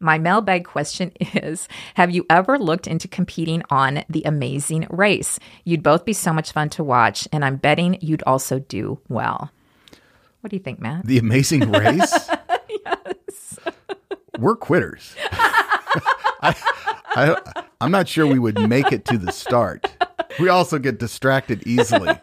My mailbag question is Have you ever looked into competing on The Amazing Race? You'd both be so much fun to watch, and I'm betting you'd also do well. What do you think, Matt? The Amazing Race? yes. We're quitters. I, I, I'm not sure we would make it to the start. We also get distracted easily.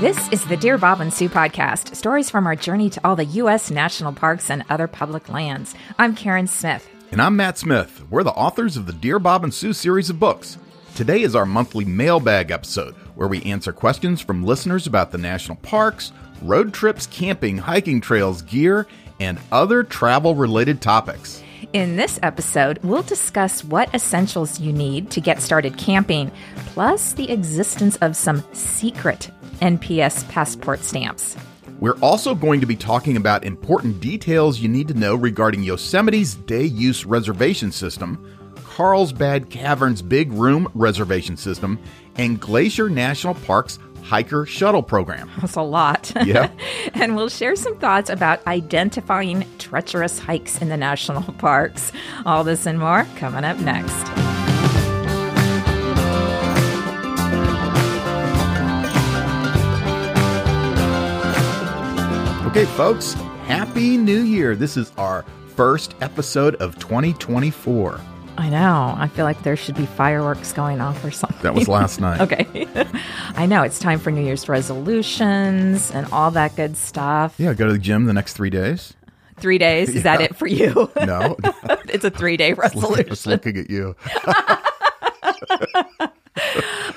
This is the Dear Bob and Sue podcast, stories from our journey to all the U.S. national parks and other public lands. I'm Karen Smith. And I'm Matt Smith. We're the authors of the Dear Bob and Sue series of books. Today is our monthly mailbag episode where we answer questions from listeners about the national parks, road trips, camping, hiking trails, gear, and other travel related topics. In this episode, we'll discuss what essentials you need to get started camping, plus the existence of some secret NPS passport stamps. We're also going to be talking about important details you need to know regarding Yosemite's day use reservation system, Carlsbad Caverns Big Room reservation system, and Glacier National Park's hiker shuttle program. That's a lot. Yeah. and we'll share some thoughts about identifying treacherous hikes in the national parks. All this and more coming up next. Okay, folks, Happy New Year. This is our first episode of 2024. I know. I feel like there should be fireworks going off or something. That was last night. okay. I know. It's time for New Year's resolutions and all that good stuff. Yeah, go to the gym the next three days. Three days? Is that it for you? No. it's a three day resolution. Was looking at you.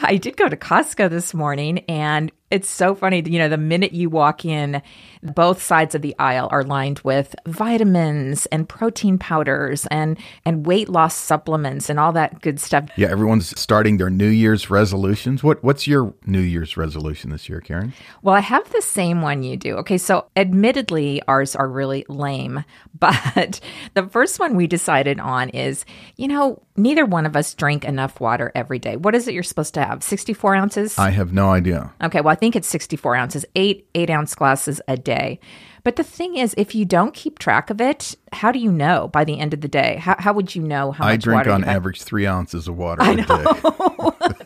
I did go to Costco this morning and it's so funny. You know, the minute you walk in, both sides of the aisle are lined with vitamins and protein powders and and weight loss supplements and all that good stuff. Yeah, everyone's starting their New Year's resolutions. What what's your New Year's resolution this year, Karen? Well, I have the same one you do. Okay, so admittedly ours are really lame, but the first one we decided on is, you know, neither one of us drink enough water every day. What is it you're supposed to have? 64 ounces? I have no idea. Okay, well, think it's 64 ounces, eight eight ounce glasses a day. But the thing is, if you don't keep track of it, how do you know by the end of the day? How, how would you know how much? I much drink on average three ounces of water I a day.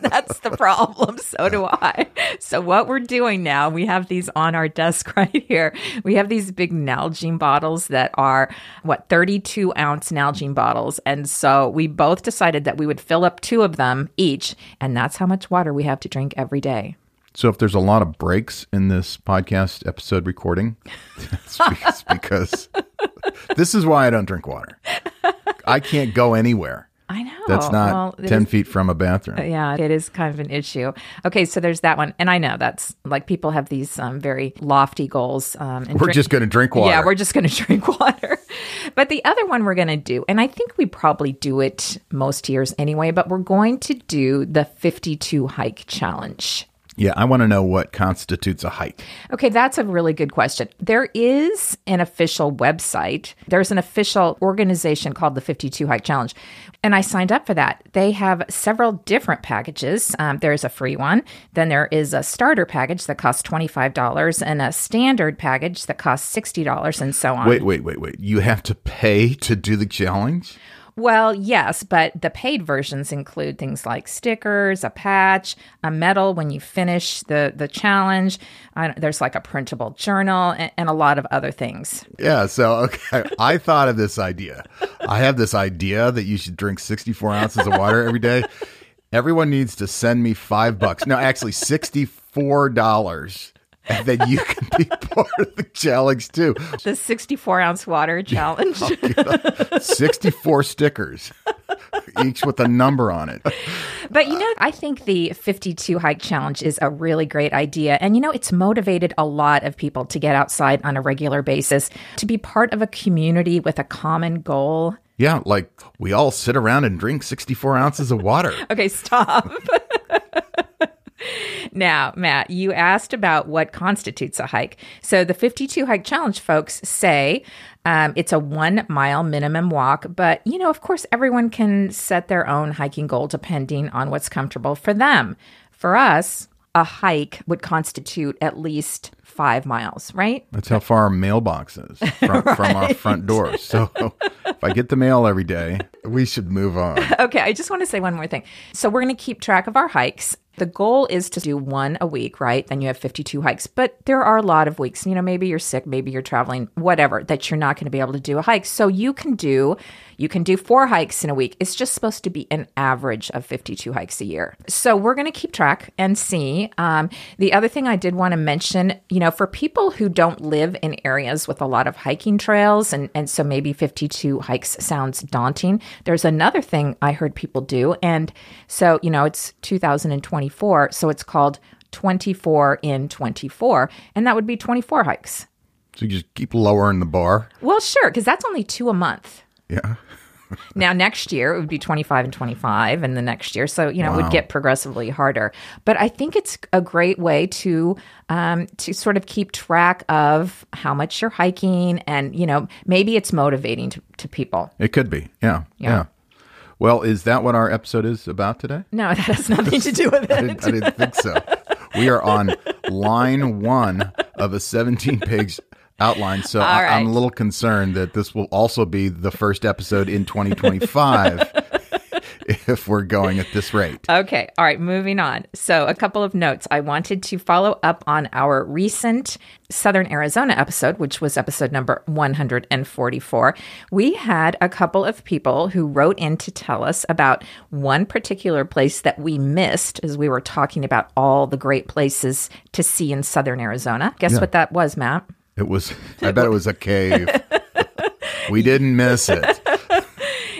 That's the problem. So do I. So what we're doing now, we have these on our desk right here. We have these big Nalgene bottles that are what 32 ounce Nalgene bottles, and so we both decided that we would fill up two of them each, and that's how much water we have to drink every day. So if there's a lot of breaks in this podcast episode recording, it's because, because this is why I don't drink water. I can't go anywhere. I know. That's not Well, 10 is- feet from a bathroom. Yeah, it is kind of an issue. Okay, so there's that one, and I know that's like people have these um, very lofty goals. Um, and We're drink- just going to drink water. Yeah, we're just going to drink water. But the other one we're going to do, and I think we probably do it most years anyway, but we're going to do the 52 hike challenge. Yeah, I want to know what constitutes a hike. Okay, that's a really good question. There is an official website. There's an official organization called the 52 Hike Challenge. And I signed up for that. They have several different packages. Um, there's a free one. Then there is a starter package that costs $25 and a standard package that costs $60 and so on. Wait, wait, wait, wait. You have to pay to do the challenge? Well, yes, but the paid versions include things like stickers, a patch, a medal when you finish the the challenge. There's like a printable journal and, and a lot of other things. Yeah, so okay, I thought of this idea. I have this idea that you should drink 64 ounces of water every day. Everyone needs to send me five bucks. No, actually, sixty-four dollars, and then you can be part of the challenge too. The 64 ounce water challenge. 64 stickers, each with a number on it. But you know, I think the 52 hike challenge is a really great idea. And you know, it's motivated a lot of people to get outside on a regular basis, to be part of a community with a common goal. Yeah, like we all sit around and drink 64 ounces of water. Okay, stop. now, Matt, you asked about what constitutes a hike. So the 52 hike challenge folks say um, it's a one mile minimum walk, but you know, of course, everyone can set their own hiking goal depending on what's comfortable for them. For us, a hike would constitute at least five miles, right? That's how far our mailbox is from, from our front door. So if I get the mail every day, we should move on. Okay, I just want to say one more thing. So we're going to keep track of our hikes. The goal is to do one a week, right? Then you have 52 hikes. But there are a lot of weeks, you know, maybe you're sick, maybe you're traveling, whatever, that you're not going to be able to do a hike. So you can do you can do 4 hikes in a week. It's just supposed to be an average of 52 hikes a year. So we're going to keep track and see. Um, the other thing I did want to mention, you know, for people who don't live in areas with a lot of hiking trails and and so maybe 52 hikes sounds daunting, there's another thing I heard people do and so, you know, it's 2024, so it's called 24 in 24, and that would be 24 hikes. So you just keep lowering the bar. Well, sure, because that's only two a month. Yeah. Now, next year it would be 25 and 25, and the next year. So, you know, it would get progressively harder. But I think it's a great way to, um, to sort of keep track of how much you're hiking. And, you know, maybe it's motivating to, to people. It could be. Yeah. Yeah. Yeah. Well, is that what our episode is about today? No, that has nothing to do with I it. didn't, I didn't think so. We are on line one of a 17 page outline. So I, right. I'm a little concerned that this will also be the first episode in 2025 if we're going at this rate. Okay. All right. Moving on. So, a couple of notes. I wanted to follow up on our recent Southern Arizona episode, which was episode number 144. We had a couple of people who wrote in to tell us about one particular place that we missed as we were talking about all the great places to see in Southern Arizona. Guess what that was, Matt? It was, I bet it was a cave. we didn't miss it.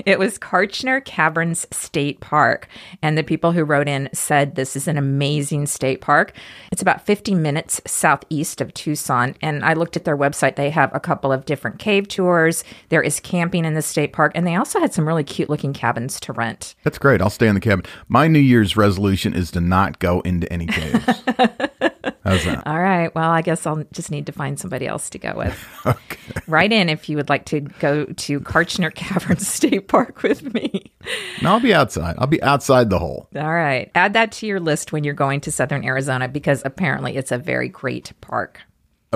It was Kartchner Caverns State Park. And the people who wrote in said this is an amazing state park. It's about 50 minutes southeast of Tucson. And I looked at their website. They have a couple of different cave tours. There is camping in the state park. And they also had some really cute looking cabins to rent. That's great. I'll stay in the cabin. My New Year's resolution is to not go into any caves. How's that? All right. Well, I guess I'll just need to find somebody else to go with. Write in if you would like to go to Kartchner Caverns State Park with me. No, I'll be outside. I'll be outside the hole. All right. Add that to your list when you're going to Southern Arizona because apparently it's a very great park.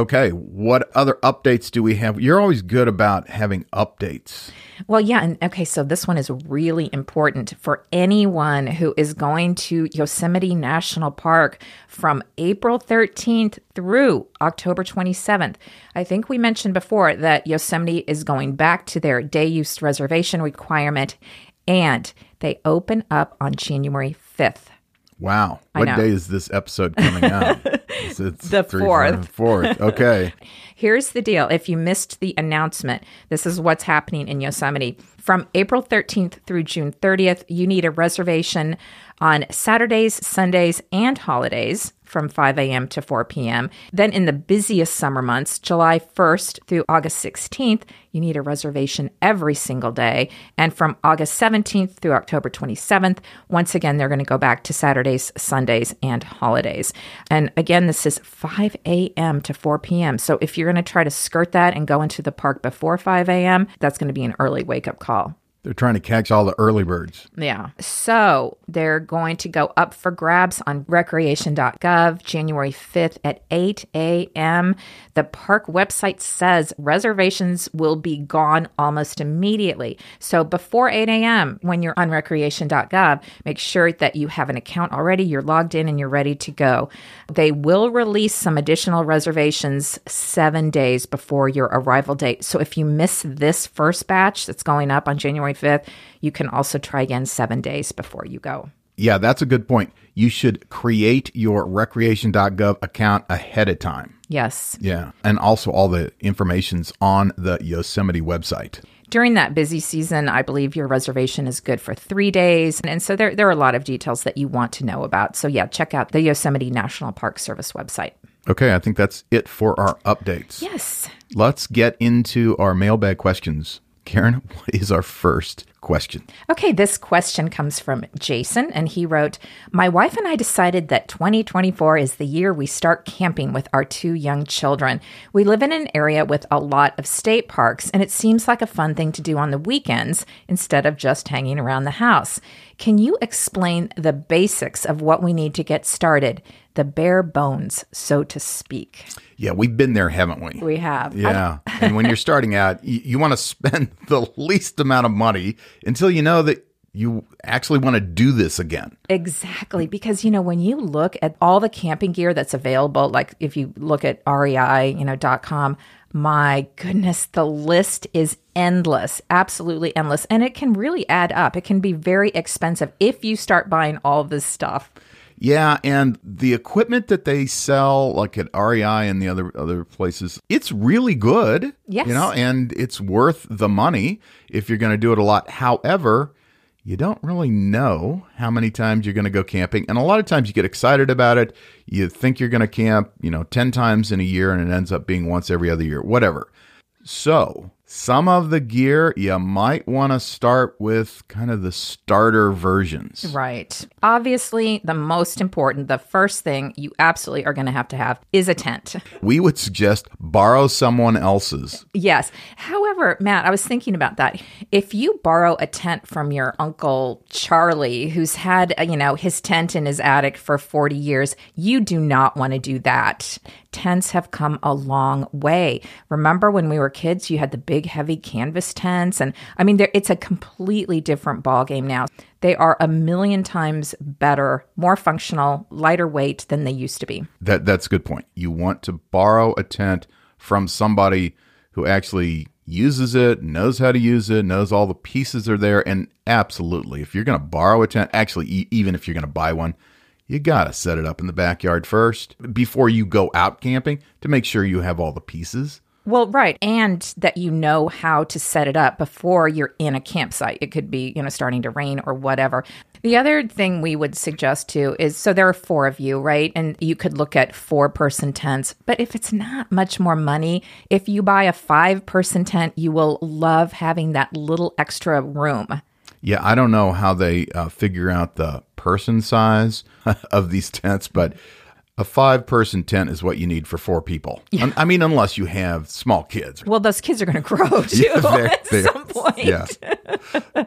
Okay, what other updates do we have? You're always good about having updates. Well, yeah. And okay, so this one is really important for anyone who is going to Yosemite National Park from April 13th through October 27th. I think we mentioned before that Yosemite is going back to their day use reservation requirement and they open up on January 5th. Wow. I What know. day is this episode coming out? It's, it's The three, fourth. four, Fourth. Okay. Here's the deal. If you missed the announcement, this is what's happening in Yosemite. From April 13th through June 30th, you need a reservation on Saturdays, Sundays, and holidays from 5 a.m. to 4 p.m. Then in the busiest summer months, July 1st through August 16th, you need a reservation every single day. And from August 17th through October 27th, once again, they're going to go back to Saturdays, Sundays, and holidays. And again, this is 5 a.m. to 4 p.m. So if you're going to try to skirt that and go into the park before 5 a.m., that's going to be an early wake up call. They're trying to catch all the early birds. Yeah. So they're going to go up for grabs on recreation.gov January 5th at 8 a.m. The park website says reservations will be gone almost immediately. So before 8 a.m., when you're on recreation.gov, make sure that you have an account already, you're logged in, and you're ready to go. They will release some additional reservations seven days before your arrival date. So if you miss this first batch that's going up on January 5th, you can also try again seven days before you go. Yeah, that's a good point. You should create your recreation.gov account ahead of time. Yes. Yeah. And also all the information's on the Yosemite website. During that busy season, I believe your reservation is good for three days. And so there, there are a lot of details that you want to know about. So, yeah, check out the Yosemite National Park Service website. Okay, I think that's it for our updates. Yes. Let's get into our mailbag questions. Karen, what is our first question? Okay, this question comes from Jason, and he wrote My wife and I decided that 2024 is the year we start camping with our two young children. We live in an area with a lot of state parks, and it seems like a fun thing to do on the weekends instead of just hanging around the house. Can you explain the basics of what we need to get started? The bare bones, so to speak. Yeah, we've been there, haven't we? We have. Yeah. and when you're starting out, you, you want to spend the least amount of money until you know that you actually want to do this again. Exactly. Because, you know, when you look at all the camping gear that's available, like if you look at rei, you know, dot com, my goodness, the list is endless, absolutely endless. And it can really add up. It can be very expensive if you start buying all this stuff. Yeah, and the equipment that they sell, like at REI and the other other places, it's really good. Yes. you know, and it's worth the money if you're going to do it a lot. However, you don't really know how many times you're going to go camping, and a lot of times you get excited about it. You think you're going to camp, you know, ten times in a year, and it ends up being once every other year, whatever. So, some of the gear you might want to start with kind of the starter versions. Right. Obviously, the most important, the first thing you absolutely are going to have to have is a tent. We would suggest borrow someone else's. Yes. However, Matt, I was thinking about that. If you borrow a tent from your uncle Charlie, who's had, uh, you know, his tent in his attic for 40 years, you do not want to do that. Tents have come a long way. Remember when we were kids, you had the big heavy canvas tents and I mean it's a completely different ball game now. They are a million times better, more functional, lighter weight than they used to be. That that's a good point. You want to borrow a tent from somebody who actually uses it, knows how to use it, knows all the pieces are there and absolutely if you're going to borrow a tent, actually e- even if you're going to buy one, you got to set it up in the backyard first before you go out camping to make sure you have all the pieces. Well, right. And that you know how to set it up before you're in a campsite. It could be, you know, starting to rain or whatever. The other thing we would suggest too is so there are four of you, right? And you could look at four person tents. But if it's not much more money, if you buy a five person tent, you will love having that little extra room. Yeah, I don't know how they uh, figure out the person size of these tents, but a five person tent is what you need for four people. I- I mean, unless you have small kids. Well, those kids are going to grow too Yeah, at they're- some point. Yeah.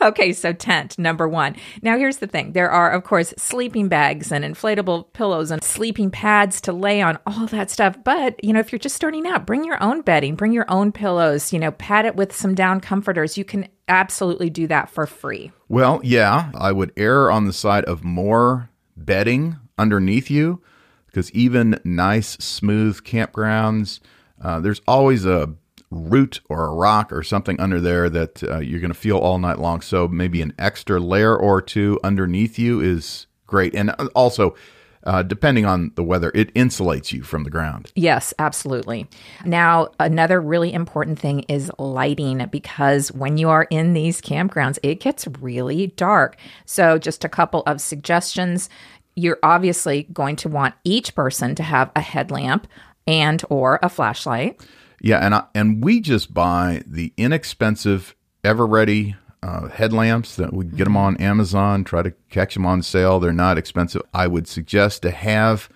Okay, so tent number one. Now, here's the thing there are, of course, sleeping bags and inflatable pillows and sleeping pads to lay on, all that stuff. But, you know, if you're just starting out, bring your own bedding, bring your own pillows, you know, pad it with some down comforters. You can absolutely do that for free. Well, yeah, I would err on the side of more bedding underneath you because even nice, smooth campgrounds, uh, there's always a root or a rock or something under there that uh, you're going to feel all night long. So maybe an extra layer or two underneath you is great. And uh, also, uh, depending on the weather, it insulates you from the ground. Yes, absolutely. Now, another really important thing is lighting because when you are in these campgrounds, it gets really dark. So, just a couple of suggestions. You're obviously going to want each person to have a headlamp and or a flashlight. Yeah, and I, and we just buy the inexpensive Eveready uh, headlamps that we get them on Amazon. Try to catch them on sale. They're not expensive. I would suggest to have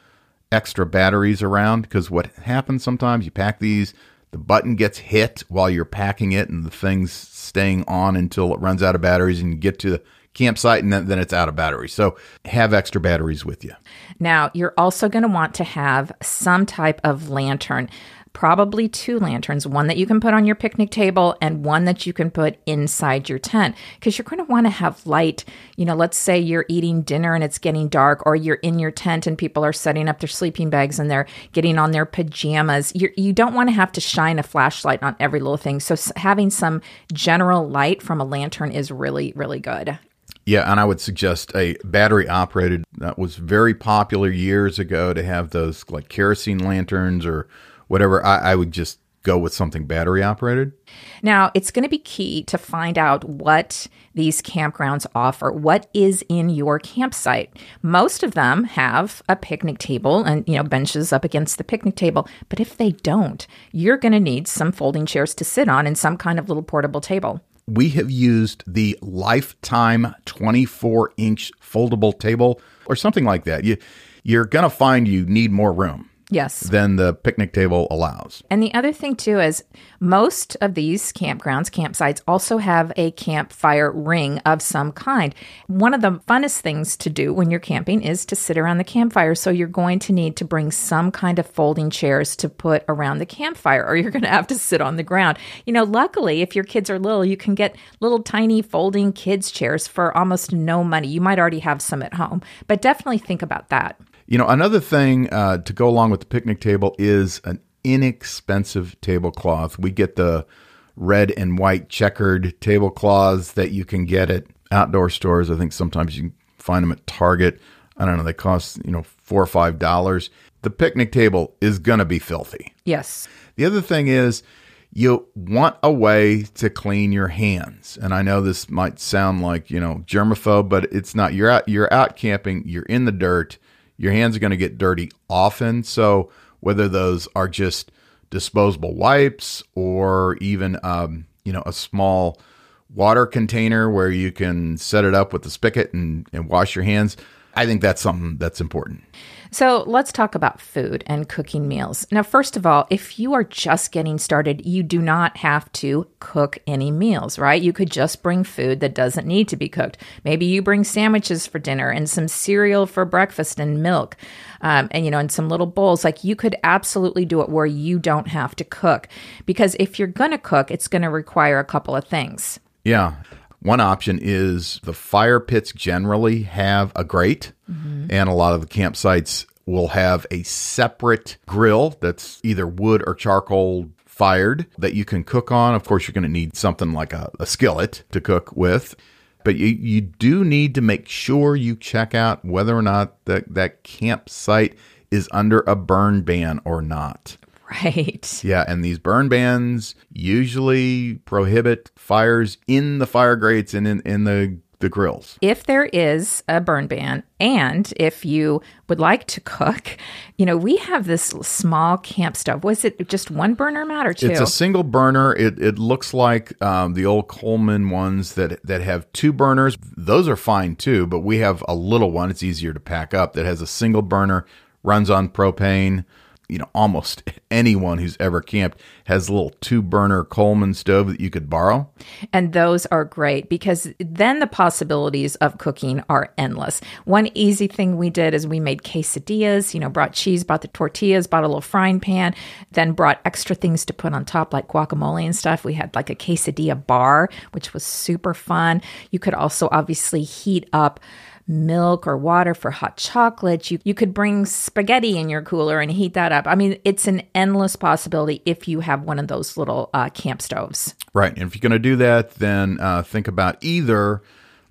extra batteries around because what happens sometimes you pack these, the button gets hit while you're packing it and the thing's staying on until it runs out of batteries and you get to the campsite and then, then it's out of battery. So have extra batteries with you. Now, you're also going to want to have some type of lantern probably two lanterns one that you can put on your picnic table and one that you can put inside your tent because you're going to want to have light you know let's say you're eating dinner and it's getting dark or you're in your tent and people are setting up their sleeping bags and they're getting on their pajamas you're, you do not want to have to shine a flashlight on every little thing so having some general light from a lantern is really really good yeah, and I would suggest a battery operated that was very popular years ago to have those like kerosene lanterns or whatever. I, I would just go with something battery operated. Now, it's going to be key to find out what these campgrounds offer. What is in your campsite? Most of them have a picnic table and, you know, benches up against the picnic table. But if they don't, you're going to need some folding chairs to sit on and some kind of little portable table. We have used the Lifetime 24 inch foldable table or something like that. You, you're going to find you need more room Yes. than the picnic table allows. And the other thing, too, is most of these campgrounds, campsites also have a campfire ring of some kind. One of the funnest things to do when you're camping is to sit around the campfire. So you're going to need to bring some kind of folding chairs to put around the campfire, or you're going to have to sit on the ground. You know, luckily, if your kids are little, you can get little tiny folding kids' chairs for almost no money. You might already have some at home, but definitely think about that. You know, another thing uh, to go along with the picnic table is an inexpensive tablecloth. We get the red and white checkered tablecloths that you can get at outdoor stores. I think sometimes you can find them at Target. I don't know, they cost, you know, four or five dollars. The picnic table is going to be filthy. Yes. The other thing is, you want a way to clean your hands. And I know this might sound like, you know, germaphobe, but it's not. You're out you're out camping, you're in the dirt your hands are going to get dirty often. So whether those are just disposable wipes or even um, you know a small water container where you can set it up with the spigot and, and wash your hands, I think that's something that's important. So let's talk about food and cooking meals. Now, first of all, if you are just getting started, you do not have to cook any meals, right? You could just bring food that doesn't need to be cooked. Maybe you bring sandwiches for dinner and some cereal for breakfast and milk, um, and you know, and some little bowls. Like you could absolutely do it where you don't have to cook, because if you're going to cook, it's going to require a couple of things. Yeah. One option is the fire pits generally have a grate, mm-hmm. and a lot of the campsites will have a separate grill that's either wood or charcoal fired that you can cook on. Of course, you're going to need something like a, a skillet to cook with. But you, you do need to make sure you check out whether or not that, that campsite is under a burn ban or not. Right. Yeah, and these burn bans usually prohibit fires in the fire grates and in, in the the grills. If there is a burn ban, and if you would like to cook, you know, we have this small camp stove. Was it just one burner, Matt, or two? It's a single burner. It, it looks like um, the old Coleman ones that that have two burners. Those are fine too, but we have a little one. It's easier to pack up that has a single burner, runs on propane you know almost anyone who's ever camped has a little two burner Coleman stove that you could borrow. And those are great because then the possibilities of cooking are endless. One easy thing we did is we made quesadillas, you know, brought cheese, bought the tortillas, bought a little frying pan, then brought extra things to put on top like guacamole and stuff. We had like a quesadilla bar, which was super fun. You could also obviously heat up milk or water for hot chocolate. You, you could bring spaghetti in your cooler and heat that up. I mean, it's an endless possibility if you have one of those little uh, camp stoves. Right. And if you're going to do that, then uh, think about either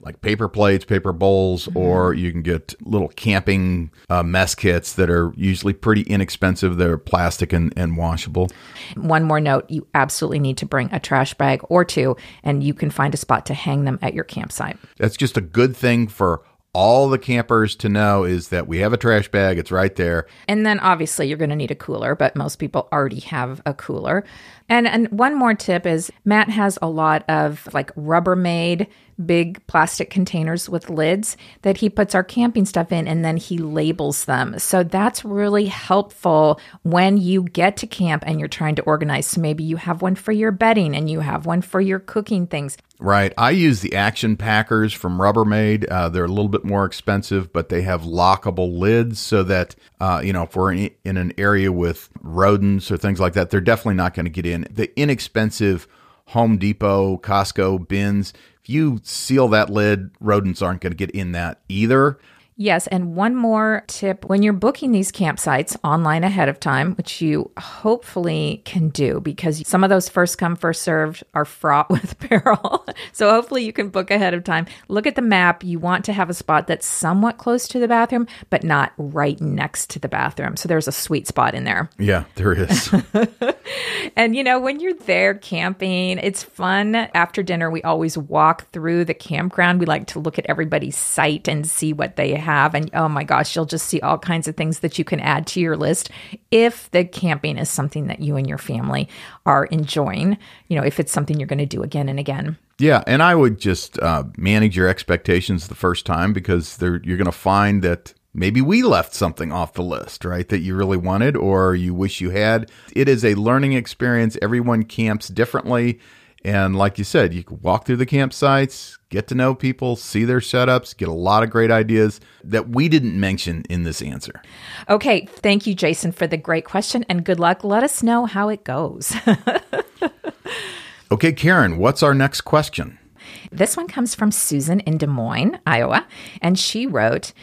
like paper plates, paper bowls, mm-hmm. or you can get little camping uh, mess kits that are usually pretty inexpensive. They're plastic and, and washable. One more note you absolutely need to bring a trash bag or two, and you can find a spot to hang them at your campsite. That's just a good thing for all the campers to know is that we have a trash bag. It's right there. And then obviously you're going to need a cooler, but most people already have a cooler. And and one more tip is Matt has a lot of like Rubbermaid big plastic containers with lids that he puts our camping stuff in and then he labels them. So that's really helpful when you get to camp and you're trying to organize. So maybe you have one for your bedding and you have one for your cooking things. Right. I use the action packers from Rubbermaid. Uh, they're a little bit more expensive, but they have lockable lids so that, uh, you know, if we're in, in an area with rodents or things like that, they're definitely not going to get in. The inexpensive Home Depot, Costco bins, if you seal that lid, rodents aren't going to get in that either. Yes, and one more tip when you're booking these campsites online ahead of time, which you hopefully can do because some of those first come, first served are fraught with peril. so hopefully you can book ahead of time. Look at the map. You want to have a spot that's somewhat close to the bathroom, but not right next to the bathroom. So there's a sweet spot in there. Yeah, there is. and you know, when you're there camping, it's fun. After dinner, we always walk through the campground. We like to look at everybody's site and see what they have have. And oh my gosh, you'll just see all kinds of things that you can add to your list if the camping is something that you and your family are enjoying, you know, if it's something you're going to do again and again. Yeah, and I would just uh, manage your expectations the first time because you're going to find that maybe we left something off the list, right? That you really wanted or you wish you had. It is a learning experience. Everyone camps differently. And like you said, you can walk through the campsites, get to know people, see their setups, get a lot of great ideas that we didn't mention in this answer. Okay. Thank you, Jason, for the great question and good luck. Let us know how it goes. okay, Karen, what's our next question? This one comes from Susan in Des Moines, Iowa, and she wrote,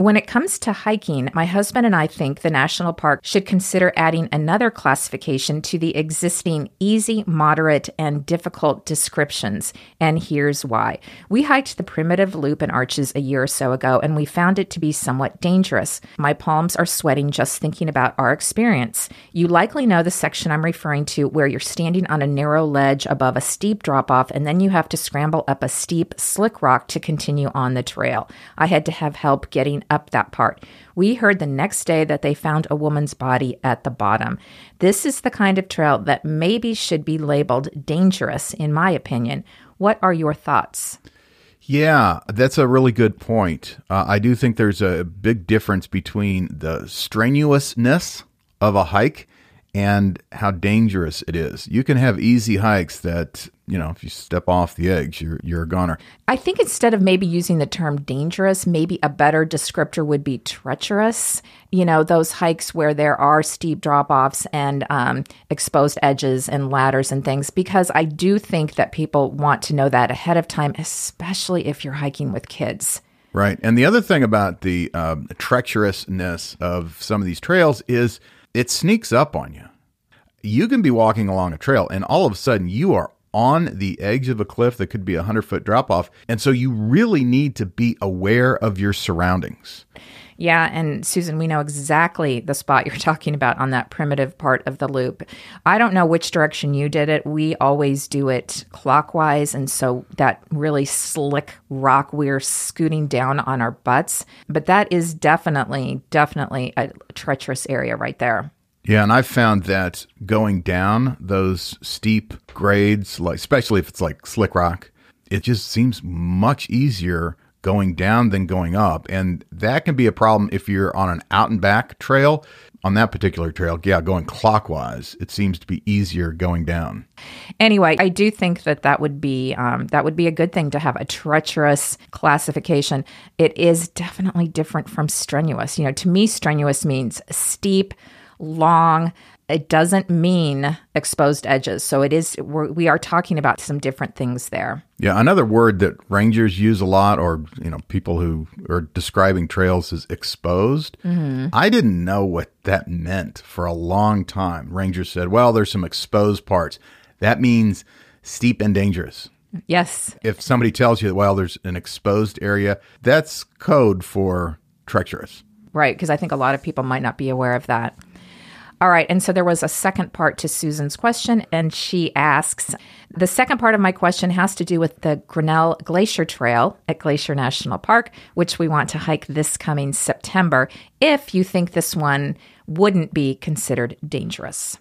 when it comes to hiking, my husband and I think the national park should consider adding another classification to the existing easy, moderate, and difficult descriptions. And here's why. We hiked the primitive loop and arches a year or so ago, and we found it to be somewhat dangerous. My palms are sweating just thinking about our experience. You likely know the section I'm referring to where you're standing on a narrow ledge above a steep drop off, and then you have to scramble up a steep, slick rock to continue on the trail. I had to have help getting up that part. We heard the next day that they found a woman's body at the bottom. This is the kind of trail that maybe should be labeled dangerous, in my opinion. What are your thoughts? Yeah, that's a really good point. Uh, I do think there's a big difference between the strenuousness of a hike and how dangerous it is. You can have easy hikes that, you know, if you step off the eggs, you're you're a goner. I think instead of maybe using the term dangerous, maybe a better descriptor would be treacherous. You know, those hikes where there are steep drop offs and um, exposed edges and ladders and things, because I do think that people want to know that ahead of time, especially if you're hiking with kids. Right. And the other thing about the um, treacherousness of some of these trails is it sneaks up on you. You can be walking along a trail and all of a sudden you are on the edge of a cliff that could be a 100 foot drop off. And so you really need to be aware of your surroundings. Yeah, and Susan, we know exactly the spot you're talking about on that primitive part of the loop. I don't know which direction you did it. We always do it clockwise, and so that really slick rock, we're scooting down on our butts. But that is definitely, definitely a treacherous area right there. Yeah, and I've found that going down those steep grades, like especially if it's like slick rock, it just seems much easier going down than going up. And that can be a problem if you're on an out and back trail. On that particular trail, yeah, going clockwise, it seems to be easier going down. Anyway, I do think that that would be um, that would be a good thing to have a treacherous classification. It is definitely different from strenuous. You know, to me, strenuous means steep, long, it doesn't mean exposed edges. So it is, we're, we are talking about some different things there. Yeah. Another word that rangers use a lot, or, you know, people who are describing trails is exposed. Mm-hmm. I didn't know what that meant for a long time. Rangers said, well, there's some exposed parts. That means steep and dangerous. Yes. If somebody tells you, that, well, there's an exposed area, that's code for treacherous. Right. Because I think a lot of people might not be aware of that. All right. And so there was a second part to Susan's question, and she asks The second part of my question has to do with the Grinnell Glacier Trail at Glacier National Park, which we want to hike this coming September, if you think this one wouldn't be considered dangerous.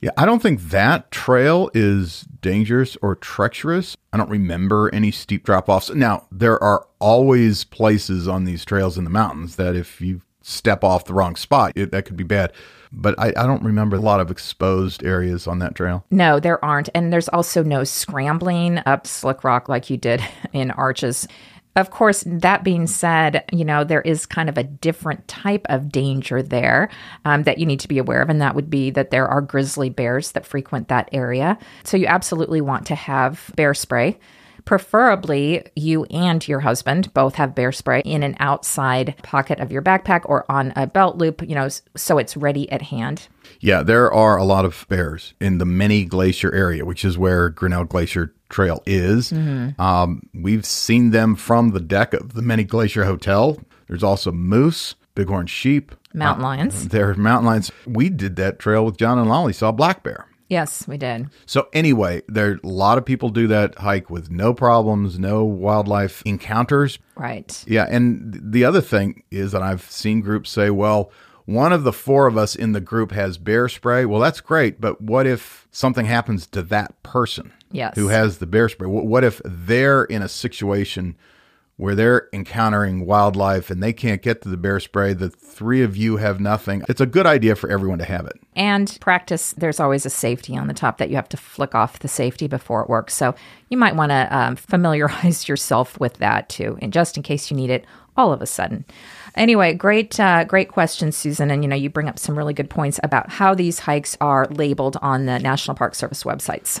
Yeah, I don't think that trail is dangerous or treacherous. I don't remember any steep drop offs. Now, there are always places on these trails in the mountains that if you step off the wrong spot, it, that could be bad. But I, I don't remember a lot of exposed areas on that trail. No, there aren't. And there's also no scrambling up slick rock like you did in Arches. Of course, that being said, you know, there is kind of a different type of danger there um, that you need to be aware of, and that would be that there are grizzly bears that frequent that area. So you absolutely want to have bear spray. Preferably, you and your husband both have bear spray in an outside pocket of your backpack or on a belt loop, you know, so it's ready at hand. Yeah, there are a lot of bears in the Many Glacier area, which is where Grinnell Glacier Trail is. Mm-hmm. Um, we've seen them from the deck of the Many Glacier Hotel. There's also moose, bighorn sheep, mountain lions. Uh, are mountain lions. We did that trail with John and Lolly, saw black bear. Yes, we did. So anyway, there a lot of people do that hike with no problems, no wildlife encounters. Right. Yeah, and the other thing is that I've seen groups say, well, one of the four of us in the group has bear spray. Well, that's great, but what if something happens to that person? Yes. Who has the bear spray? What if they're in a situation where they're encountering wildlife and they can't get to the bear spray. The three of you have nothing. It's a good idea for everyone to have it. And practice, there's always a safety on the top that you have to flick off the safety before it works. So you might want to um, familiarize yourself with that too, and just in case you need it all of a sudden. Anyway, great, uh, great question, Susan. And you know, you bring up some really good points about how these hikes are labeled on the National Park Service websites.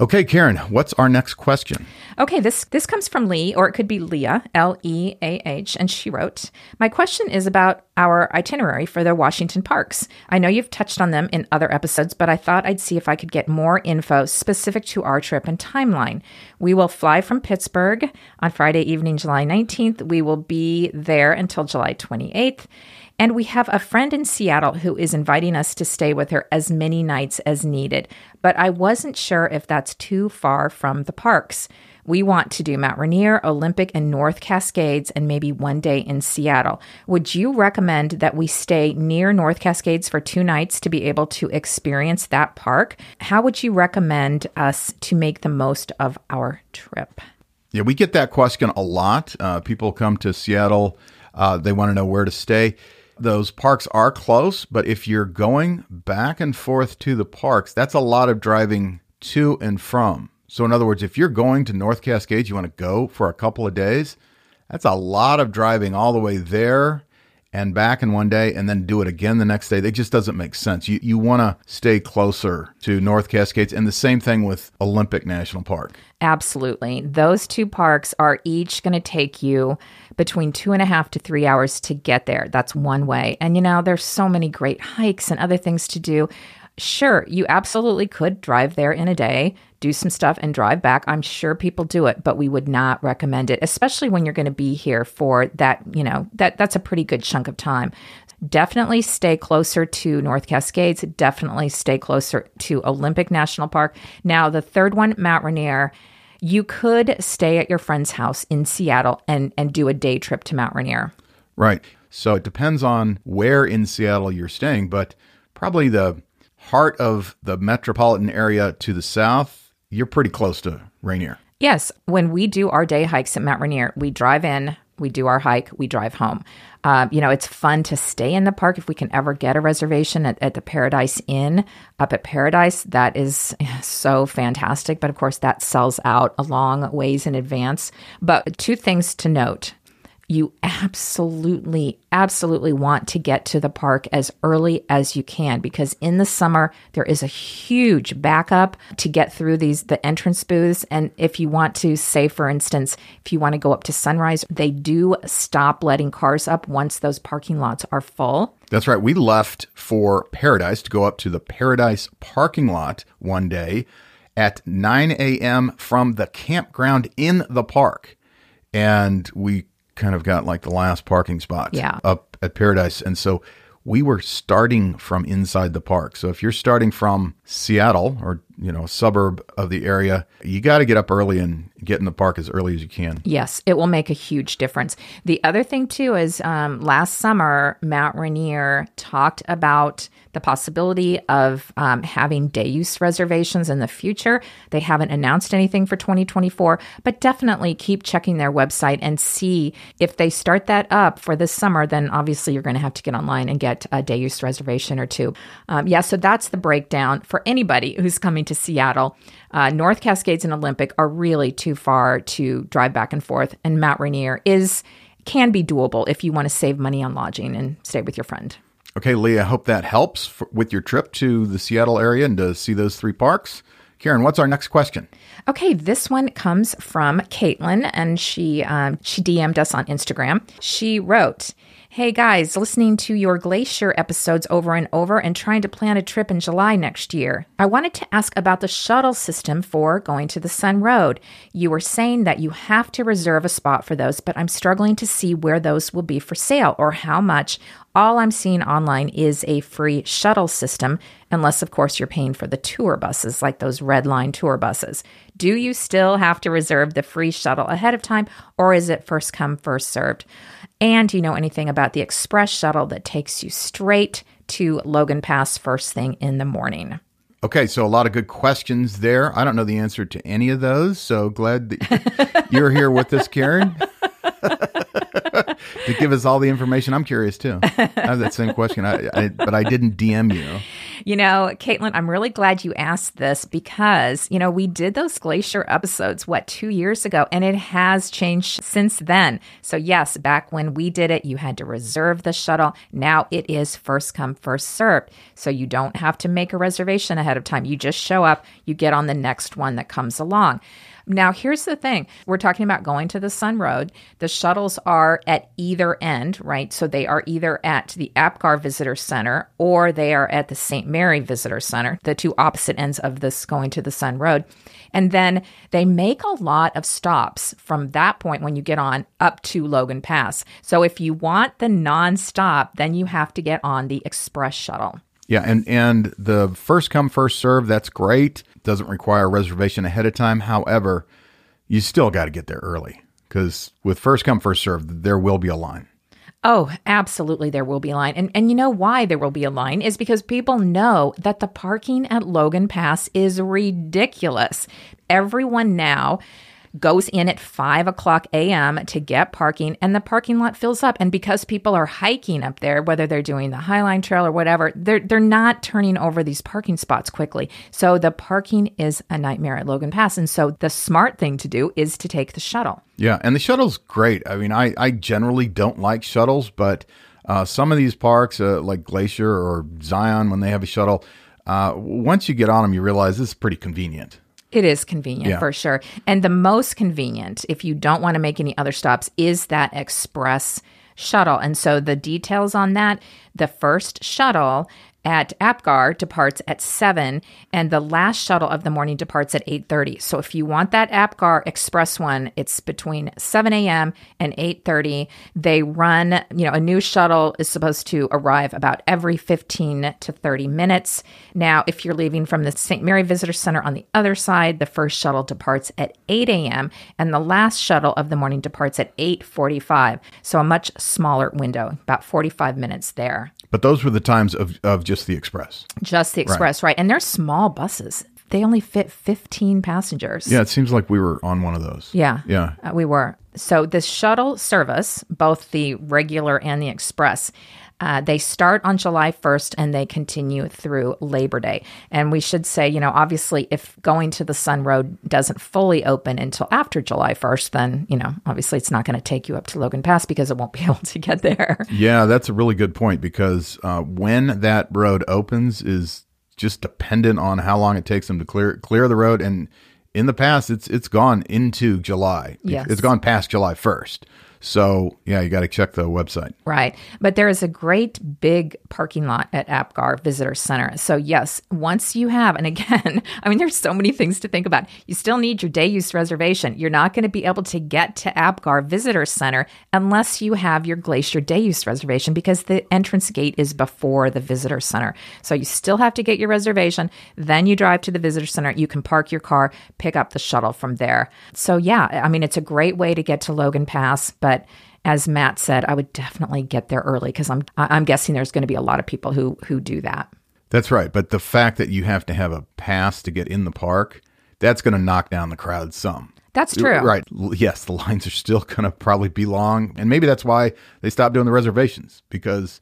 Okay, Karen, what's our next question? Okay, this this comes from Lee, or it could be Leah, L E A H, and she wrote, "My question is about our itinerary for the Washington parks. I know you've touched on them in other episodes, but I thought I'd see if I could get more info specific to our trip and timeline. We will fly from Pittsburgh on Friday evening, July 19th. We will be there until July 28th." And we have a friend in Seattle who is inviting us to stay with her as many nights as needed. But I wasn't sure if that's too far from the parks. We want to do Mount Rainier, Olympic, and North Cascades, and maybe one day in Seattle. Would you recommend that we stay near North Cascades for two nights to be able to experience that park? How would you recommend us to make the most of our trip? Yeah, we get that question a lot. Uh, people come to Seattle, uh, they want to know where to stay those parks are close, but if you're going back and forth to the parks, that's a lot of driving to and from. So, in other words, if you're going to North Cascades, you want to go for a couple of days, that's a lot of driving all the way there and back in one day and then do it again the next day. It just doesn't make sense. You, you want to stay closer to North Cascades. And the same thing with Olympic National Park. Absolutely. Those two parks are each going to take you between two and a half to three hours to get there. That's one way. And you know, there's so many great hikes and other things to do. Sure, you absolutely could drive there in a day, do some stuff, and drive back. I'm sure people do it, but we would not recommend it, especially when you're going to be here for that, you know, that that's a pretty good chunk of time. Definitely stay closer to North Cascades. Definitely stay closer to Olympic National Park. Now, the third one, Mount Rainier, you could stay at your friend's house in Seattle and, and do a day trip to Mount Rainier. Right. So it depends on where in Seattle you're staying, but probably the heart of the metropolitan area to the south, you're pretty close to Rainier. Yes. When we do our day hikes at Mount Rainier, we drive in, we do our hike, we drive home. Uh, you know, it's fun to stay in the park if we can ever get a reservation at, at the Paradise Inn up at Paradise. That is so fantastic. But of course, that sells out a long ways in advance. But two things to note you absolutely, absolutely want to get to the park as early as you can because in the summer there is a huge backup to get through these the entrance booths. And if you want to say, for instance, if you want to go up to Sunrise, they do stop letting cars up once those parking lots are full. That's right. We left for Paradise to go up to the Paradise parking lot one day at 9 a.m. from the campground in the park. And we kind of got like the last parking spot Yeah. up at Paradise. And so we were starting from inside the park. So if you're starting from Seattle or, you know, suburb of the area, you got to get up early and get in the park as early as you can. Yes, it will make a huge difference. The other thing, too, is um, last summer, Mount Rainier talked about the possibility of um, having day use reservations in the future. They haven't announced anything for 2024, but definitely keep checking their website and see if they start that up for this summer. Then obviously you're going to have to get online and get a day use reservation or two. Um, yeah, so that's the breakdown for anybody who's coming to Seattle. Uh, North Cascades and Olympic are really too far to drive back and forth, and Mount Rainier is can be doable if you want to save money on lodging and stay with your friend. Okay, Lee, I hope that helps for, with your trip to the Seattle area and to see those three parks. Karen, what's our next question? Okay, this one comes from Caitlin, and she um, she DM'd us on Instagram. She wrote. Hey guys, listening to your glacier episodes over and over and trying to plan a trip in July next year. I wanted to ask about the shuttle system for Going-to-the-Sun Road. You were saying that you have to reserve a spot for those, but I'm struggling to see where those will be for sale or how much. All I'm seeing online is a free shuttle system, unless, of course, you're paying for the tour buses, like those red line tour buses. Do you still have to reserve the free shuttle ahead of time, or is it first come, first served? And do you know anything about the express shuttle that takes you straight to Logan Pass first thing in the morning? Okay, so a lot of good questions there. I don't know the answer to any of those, so glad that you're here with us, Karen, to give us all the information. I'm curious too. I have that same question, I, I, but I didn't DM you. You know, Caitlin, I'm really glad you asked this because, you know, we did those glacier episodes, what, two years ago, and it has changed since then. So, yes, back when we did it, you had to reserve the shuttle. Now it is first come, first served. So, you don't have to make a reservation ahead of time. You just show up, you get on the next one that comes along. Now, here's the thing we're talking about Going-to-the-Sun Road. The shuttles are at either end, right? So they are either at the Apgar Visitor Center or they are at the St. Mary Visitor Center, the two opposite ends of this Going-to-the-Sun Road. And then they make a lot of stops from that point when you get on up to Logan Pass. So if you want the non-stop, then you have to get on the express shuttle. Yeah, and and the first come first serve that's great. Doesn't require a reservation ahead of time. However, you still got to get there early because with first come first serve, there will be a line. Oh, absolutely there will be a line. And and you know why there will be a line is because people know that the parking at Logan Pass is ridiculous. Everyone now goes in at 5 o'clock a.m. to get parking, and the parking lot fills up. And because people are hiking up there, whether they're doing the Highline Trail or whatever, they're, they're not turning over these parking spots quickly. So the parking is a nightmare at Logan Pass. And so the smart thing to do is to take the shuttle. Yeah, and the shuttle's great. I mean, I, I generally don't like shuttles, but uh, some of these parks, uh, like Glacier or Zion, when they have a shuttle, uh, once you get on them, you realize this is pretty convenient. It is convenient Yeah. for sure. And the most convenient, if you don't want to make any other stops, is that express shuttle. And so the details on that the first shuttle at Apgar departs at 7 and the last shuttle of the morning departs at 8.30 so if you want that Apgar express one it's between 7 a.m and 8.30 they run you know a new shuttle is supposed to arrive about every 15 to 30 minutes. Now if you're leaving from the st mary visitor center on the other side the first shuttle departs at 8 a.m and the last shuttle of the morning departs at 8.45 so a much smaller window about 45 minutes there But those were the times of, of just the express. just the express, right. And they're small buses. They only fit 15 passengers. Yeah, it seems like we were on one of those. Yeah. Yeah. Uh, we were. So the shuttle service, both the regular and the express, Uh, they start on July 1st and they continue through Labor Day. And we should say, you know, obviously, if Going-to-the-Sun Road doesn't fully open until after July 1st, then, you know, obviously it's not going to take you up to Logan Pass because it won't be able to get there. Yeah, that's a really good point because uh, when that road opens is just dependent on how long it takes them to clear clear the road. And in the past, it's it's gone into July. Yes. It's gone past July 1st. So, yeah, you got to check the website. Right. But there is a great big parking lot at Apgar Visitor Center. So, yes, once you have, and again, I mean, there's so many things to think about. You still need your day use reservation. You're not going to be able to get to Apgar Visitor Center unless you have your Glacier day use reservation because the entrance gate is before the Visitor Center. So, you still have to get your reservation. Then you drive to the Visitor Center. You can park your car, pick up the shuttle from there. So, yeah, I mean, it's a great way to get to Logan Pass. But but as Matt said, I would definitely get there early because I'm I'm guessing there's going to be a lot of people who who do that. That's right. But the fact that you have to have a pass to get in the park, that's going to knock down the crowd some. That's true. Right. Yes, the lines are still going to probably be long. And maybe that's why they stopped doing the reservations because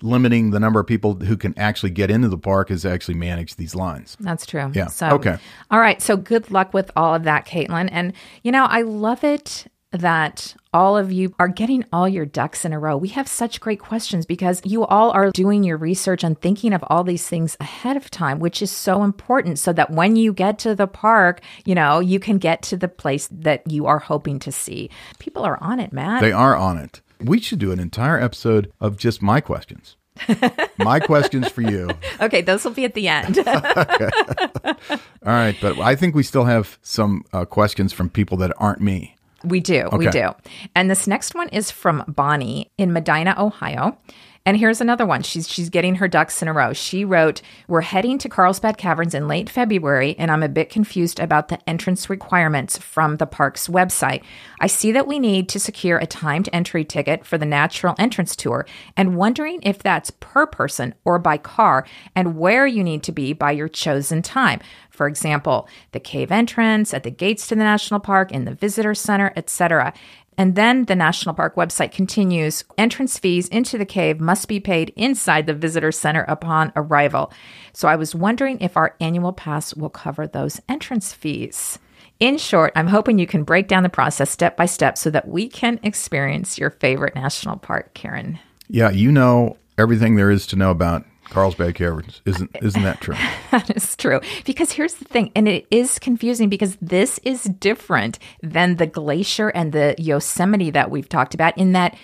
limiting the number of people who can actually get into the park is actually manage these lines. That's true. Yeah. So, Okay. All right. So good luck with all of that, Caitlin. And, you know, I love it that all of you are getting all your ducks in a row. We have such great questions because you all are doing your research and thinking of all these things ahead of time, which is so important so that when you get to the park, you know, you can get to the place that you are hoping to see. People are on it, Matt. They are on it. We should do an entire episode of just my questions. my questions for you. okay, those will be at the end. All right. But I think we still have some uh, questions from people that aren't me. We do. We do. And this next one is from Bonnie in Medina, Ohio. And here's another one. She's she's getting her ducks in a row. She wrote, "We're heading to Carlsbad Caverns in late February, and I'm a bit confused about the entrance requirements from the park's website. I see that we need to secure a timed entry ticket for the natural entrance tour, and wondering if that's per person or by car, and where you need to be by your chosen time. For example, the cave entrance, at the gates to the national park, in the visitor center, etc. And then the national park website continues entrance fees into the cave must be paid inside the visitor center upon arrival. So I was wondering if our annual pass will cover those entrance fees. In short, I'm hoping you can break down the process step by step so that we can experience your favorite national park, Karen. Yeah, you know everything there is to know about Carlsbad Caverns. Isn't isn't that true? That is true. Because here's the thing, and it is confusing because this is different than the glacier and the Yosemite that we've talked about in that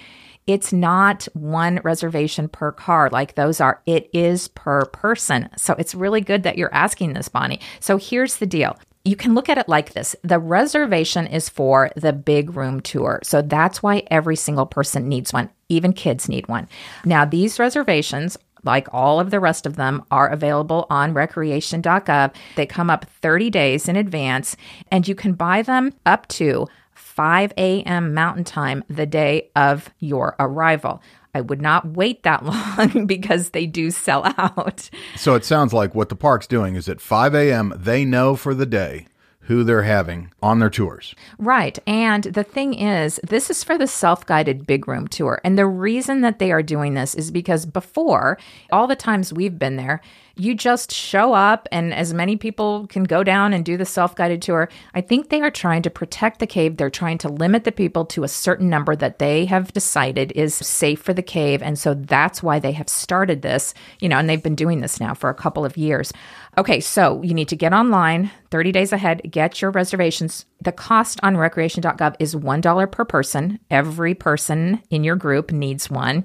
it's not one reservation per car like those are. It is per person. So it's really good that you're asking this, Bonnie. So here's the deal. You can look at it like this the reservation is for the big room tour. So that's why every single person needs one. Even kids need one. Now, these reservations like all of the rest of them, are available on recreation.gov. They come up 30 days in advance, and you can buy them up to 5 a.m. Mountain Time the day of your arrival. I would not wait that long because they do sell out. So it sounds like what the park's doing is at 5 a.m. they know for the day who they're having on their tours. Right. And the thing is, this is for the self guided big room tour. And the reason that they are doing this is because before, all the times we've been there, you just show up and as many people can go down and do the self guided tour. I think they are trying to protect the cave. They're trying to limit the people to a certain number that they have decided is safe for the cave. And so that's why they have started this, you know, and they've been doing this now for a couple of years. Okay, so you need to get online 30 days ahead, get your reservations. The cost on recreation.gov is $1 per person. Every person in your group needs one.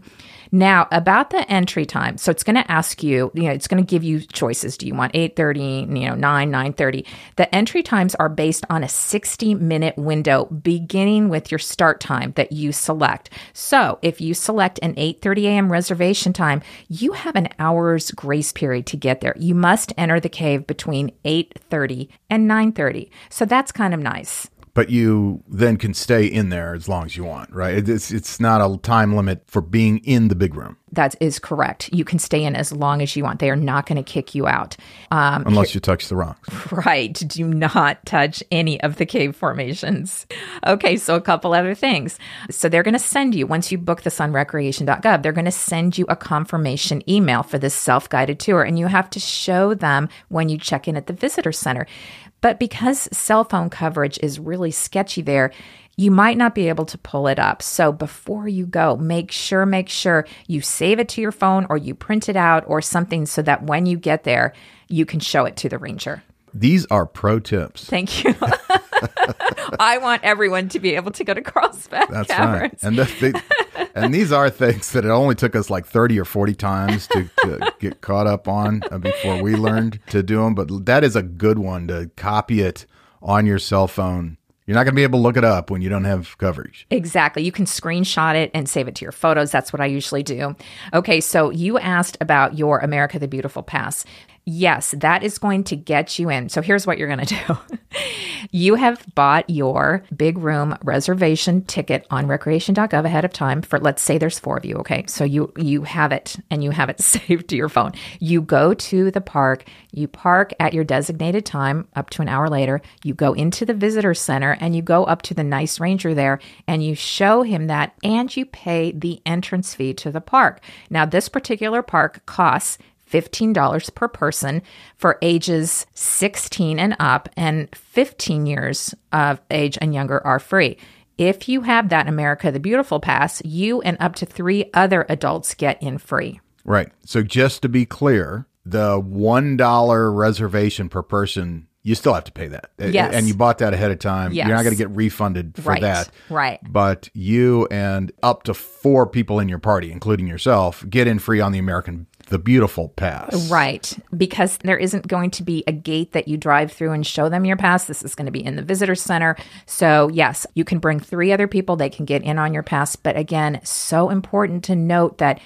Now, about the entry time. So it's going to ask you, you know, it's going to give you choices. Do you want 8:30, you know, 9, 9:30? The entry times are based on a 60-minute window beginning with your start time that you select. So, if you select an 8:30 a.m. reservation time, you have an hour's grace period to get there. You must enter the cave between 8:30 and 9:30. So that's kind of nice. But you then can stay in there as long as you want, right? It's it's not a time limit for being in the big room That is correct. You can stay in as long as you want. They are not going to kick you out. Um, unless you touch the rocks. Right. Do not touch any of the cave formations. Okay, so a couple other things. So they're going to send you, once you book this on recreation.gov, they're going to send you a confirmation email for this self guided tour, and you have to show them when you check in at the visitor center. But because cell phone coverage is really sketchy there, you might not be able to pull it up. So before you go, make sure, make sure you save it to your phone or you print it out or something so that when you get there, you can show it to the ranger. These are pro tips. Thank you. I want everyone to be able to go to Carlsbad That's Caverns. right. And the, they, and these are things that it only took us like 30 or 40 times to, to get caught up on uh, before we learned to do them. But that is a good one to copy it on your cell phone. You're not going to be able to look it up when you don't have coverage. Exactly. You can screenshot it and save it to your photos. That's what I usually do. Okay, so you asked about your America the Beautiful Pass. Yes, that is going to get you in. So here's what you're going to do. you have bought your big room reservation ticket on recreation.gov ahead of time for let's say there's 4 of you, okay? So you you have it and you have it saved to your phone. You go to the park, you park at your designated time up to an hour later, you go into the visitor center and you go up to the nice ranger there and you show him that and you pay the entrance fee to the park. Now this particular park costs $15 per person for ages 16 and up, and 15 years of age and younger are free. If you have that America the Beautiful pass, you and up to three other adults get in free. Right. So just to be clear, the $1 reservation per person, you still have to pay that. Yes. And you bought that ahead of time. Yes. You're not going to get refunded for Right. that. Right. But you and up to four people in your party, including yourself, get in free on the American, the Beautiful Pass. Right. Because there isn't going to be a gate that you drive through and show them your pass. This is going to be in the visitor center. So, yes, you can bring three other people. They can get in on your pass. But again, so important to note that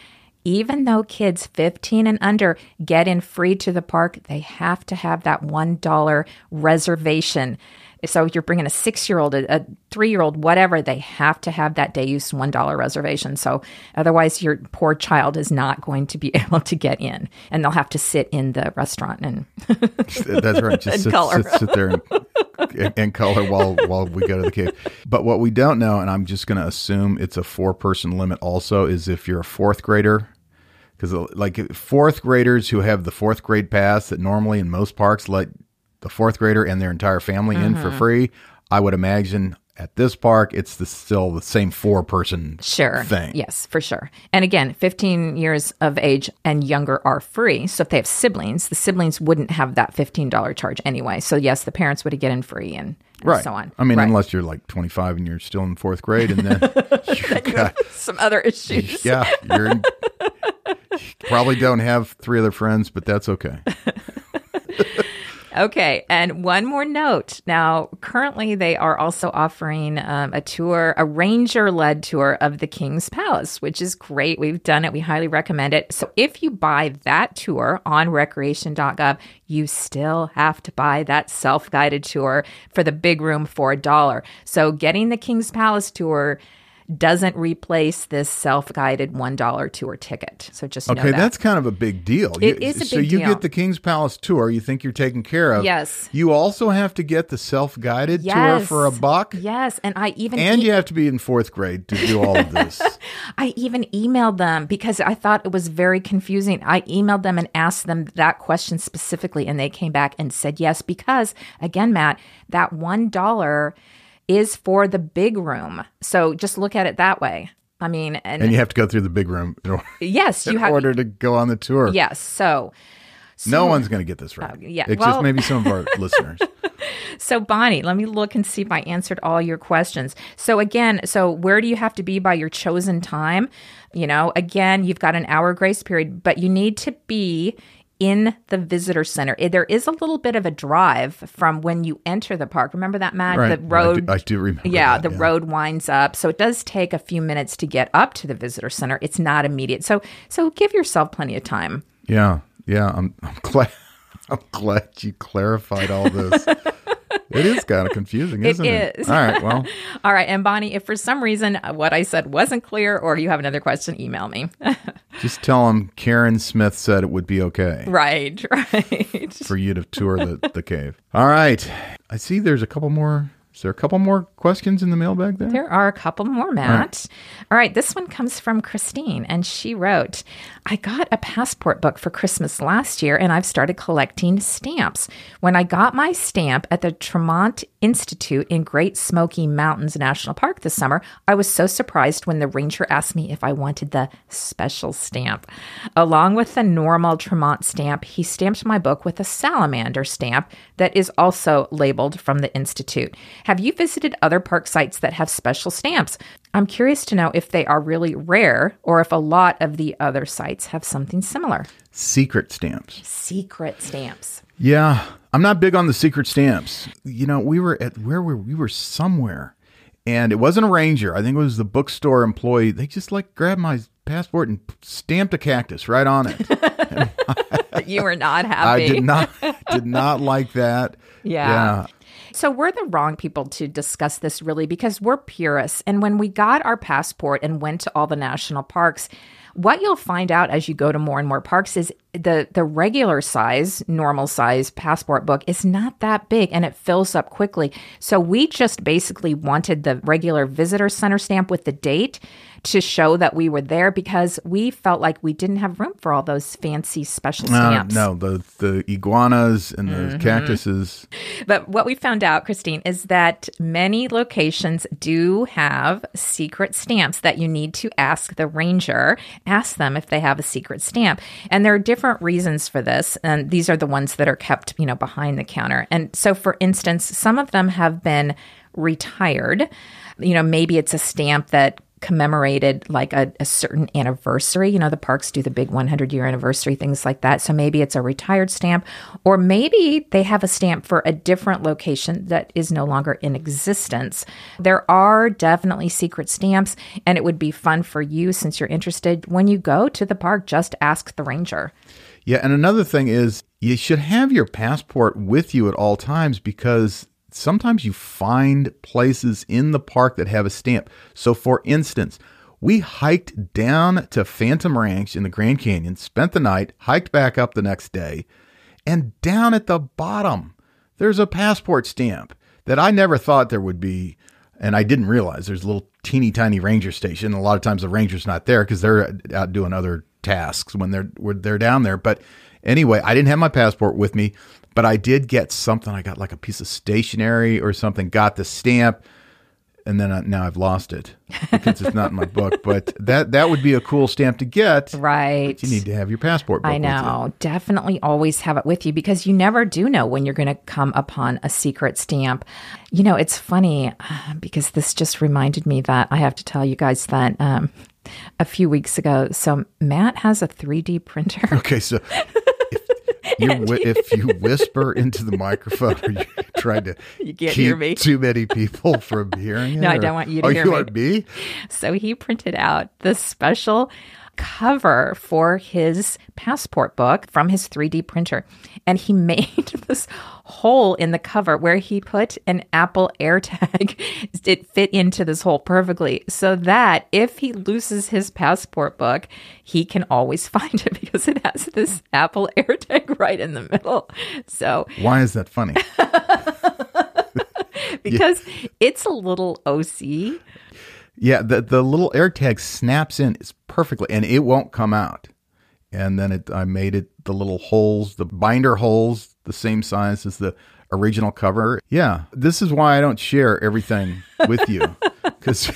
even though kids 15 and under get in free to the park, they have to have that $1 reservation. So you're bringing a six year old, a, a three year old, whatever, they have to have that day use $1 reservation. So otherwise, your poor child is not going to be able to get in and they'll have to sit in the restaurant and That's right. Just sit, color. sit, sit there and, and color while while we go to the cave. But what we don't know, and I'm just going to assume it's a four person limit. Also, is if you're a fourth grader, because like fourth graders who have the fourth grade pass that normally in most parks let the fourth grader and their entire family in Mm-hmm. for free. I would imagine at this park it's the, still the same four person Sure. thing. Yes, for sure. And again, 15 years of age and younger are free. So if they have siblings, the siblings wouldn't have that $15 charge anyway. So yes, the parents would get in free and, and Right. so on. I mean, Right. unless you're like 25 and you're still in fourth grade, and then you've got some other issues. Yeah, you're in, you probably don't have three other friends, but that's okay. Okay, and one more note. Now, currently, they are also offering um, a tour, a ranger led tour of the King's Palace, which is great. We've done it, we highly recommend it. So, if you buy that tour on recreation.gov, you still have to buy that self guided tour for the big room for a dollar. So, getting the King's Palace tour doesn't replace this self-guided $1 tour ticket. So just know Okay, that. that's kind of a big deal. It You- is a so big you deal. get the King's Palace tour. You think you're taken care of. Yes. You also have to get the self-guided tour for a buck, Yes, and I even and e- you have to be in fourth grade to do all of this. I even emailed them because I thought it was very confusing. I emailed them and asked them that question specifically, and they came back and said yes, because again, Matt, that $1 is for the big room. So just look at it that way. I mean, and, and you have to go through the big room in order, yes, you in have. order to go on the tour. Yes, so No one's going to get this right. Uh, yeah, It's well- just maybe some of our listeners. So, Bonnie, let me look and see if I answered all your questions. So, again, so where do you have to be by your chosen time? You know, again, you've got an hour grace period, but you need to be in the visitor center. Eh, There is a little bit of a drive from when you enter the park. Remember that, Matt? Right. The I do- road. I do remember Yeah, that, the yeah. road winds up, so it does take a few minutes to get up to the visitor center. It's not immediate, so so give yourself plenty of time. Yeah, yeah. I'm, I'm glad. I'm glad you clarified all this. It is kind of confusing, It isn't it? is. All right. Well, All right. And Bonnie, if for some reason what I said wasn't clear or you have another question, email me. just tell them Karen Smith said it would be okay right. Right. for you to tour the, the cave. All right. I see there's a couple more. Is there a couple more questions in the mailbag there? There are a couple more, Matt. All right. This one comes from Christine, and she wrote I got a passport book for Christmas last year, and I've started collecting stamps. When I got my stamp at the Tremont Institute in Great Smoky Mountains National Park this summer, I was so surprised when the ranger asked me if I wanted the special stamp. Along with the normal Tremont stamp, he stamped my book with a salamander stamp that is also labeled from the Institute. Have you visited other park sites that have special stamps? I'm curious to know if they are really rare or if a lot of the other sites have something similar. Secret stamps. Secret stamps. Yeah, I'm not big on the secret stamps. You know, we were at where were we were somewhere, and it wasn't a ranger. I think it was the bookstore employee. They just like grabbed my passport and stamped a cactus right on it. You were not happy. I did not did not like that. Yeah. Yeah. So we're the wrong people to discuss this really because we're purists. And when we got our passport and went to all the national parks, what you'll find out as you go to more and more parks is the the regular size, normal size passport book is not that big and it fills up quickly. So we just basically wanted the regular visitor center stamp with the date to show that we were there because we felt like we didn't have room for all those fancy special Uh, stamps. no, the the iguanas and the Mm-hmm. cactuses. But what we found out, Christine, is that many locations do have secret stamps that you need to ask the ranger. Ask them if they have a secret stamp. And there are different reasons for this. And these are the ones that are kept, you know, behind the counter. And so, for instance, some of them have been retired. You know, maybe it's a stamp that commemorated like a, a certain anniversary. You know, the parks do the big 100 year anniversary, things like that. So maybe it's a retired stamp, or maybe they have a stamp for a different location that is no longer in existence. There are definitely secret stamps, and it would be fun for you since you're interested. When you go to the park, just ask the ranger. Yeah, and another thing is you should have your passport with you at all times because sometimes you find places in the park that have a stamp. So, for instance, we hiked down to Phantom Ranch in the Grand Canyon, spent the night, hiked back up the next day, and down at the bottom, there's a passport stamp that I never thought there would be. And I didn't realize there's a little teeny tiny ranger station. A lot of times the ranger's not there because they're out doing other tasks when they're when they're down there. But anyway, I didn't have my passport with me, but I did get something. I got like a piece of stationery or something. Got the stamp, and then I, now I've lost it because it's not in my book. But that that would be a cool stamp to get. Right. You need to have your passport. Book I know. Definitely always have it with you because you never do know when you're going to come upon a secret stamp. You know, it's funny uh, because this just reminded me that I have to tell you guys that um, a few weeks ago. So Matt has a 3D printer. Okay, so you, if you whisper into the microphone, are you trying to You can't keep hear me. too many people from hearing it? No, I don't want you to oh, hear you me. want me? So he printed out the special cover for his passport book from his 3D printer. And he made this hole in the cover where he put an Apple AirTag. It fit into this hole perfectly so that if he loses his passport book, he can always find it because it has this Apple AirTag right in the middle. So, Why is that funny? because it's a little OC. Yeah, the the little AirTag snaps in is perfectly, and it won't come out. And then it, I made it the little holes, the binder holes, the same size as the original cover. Yeah, this is why I don't share everything with you because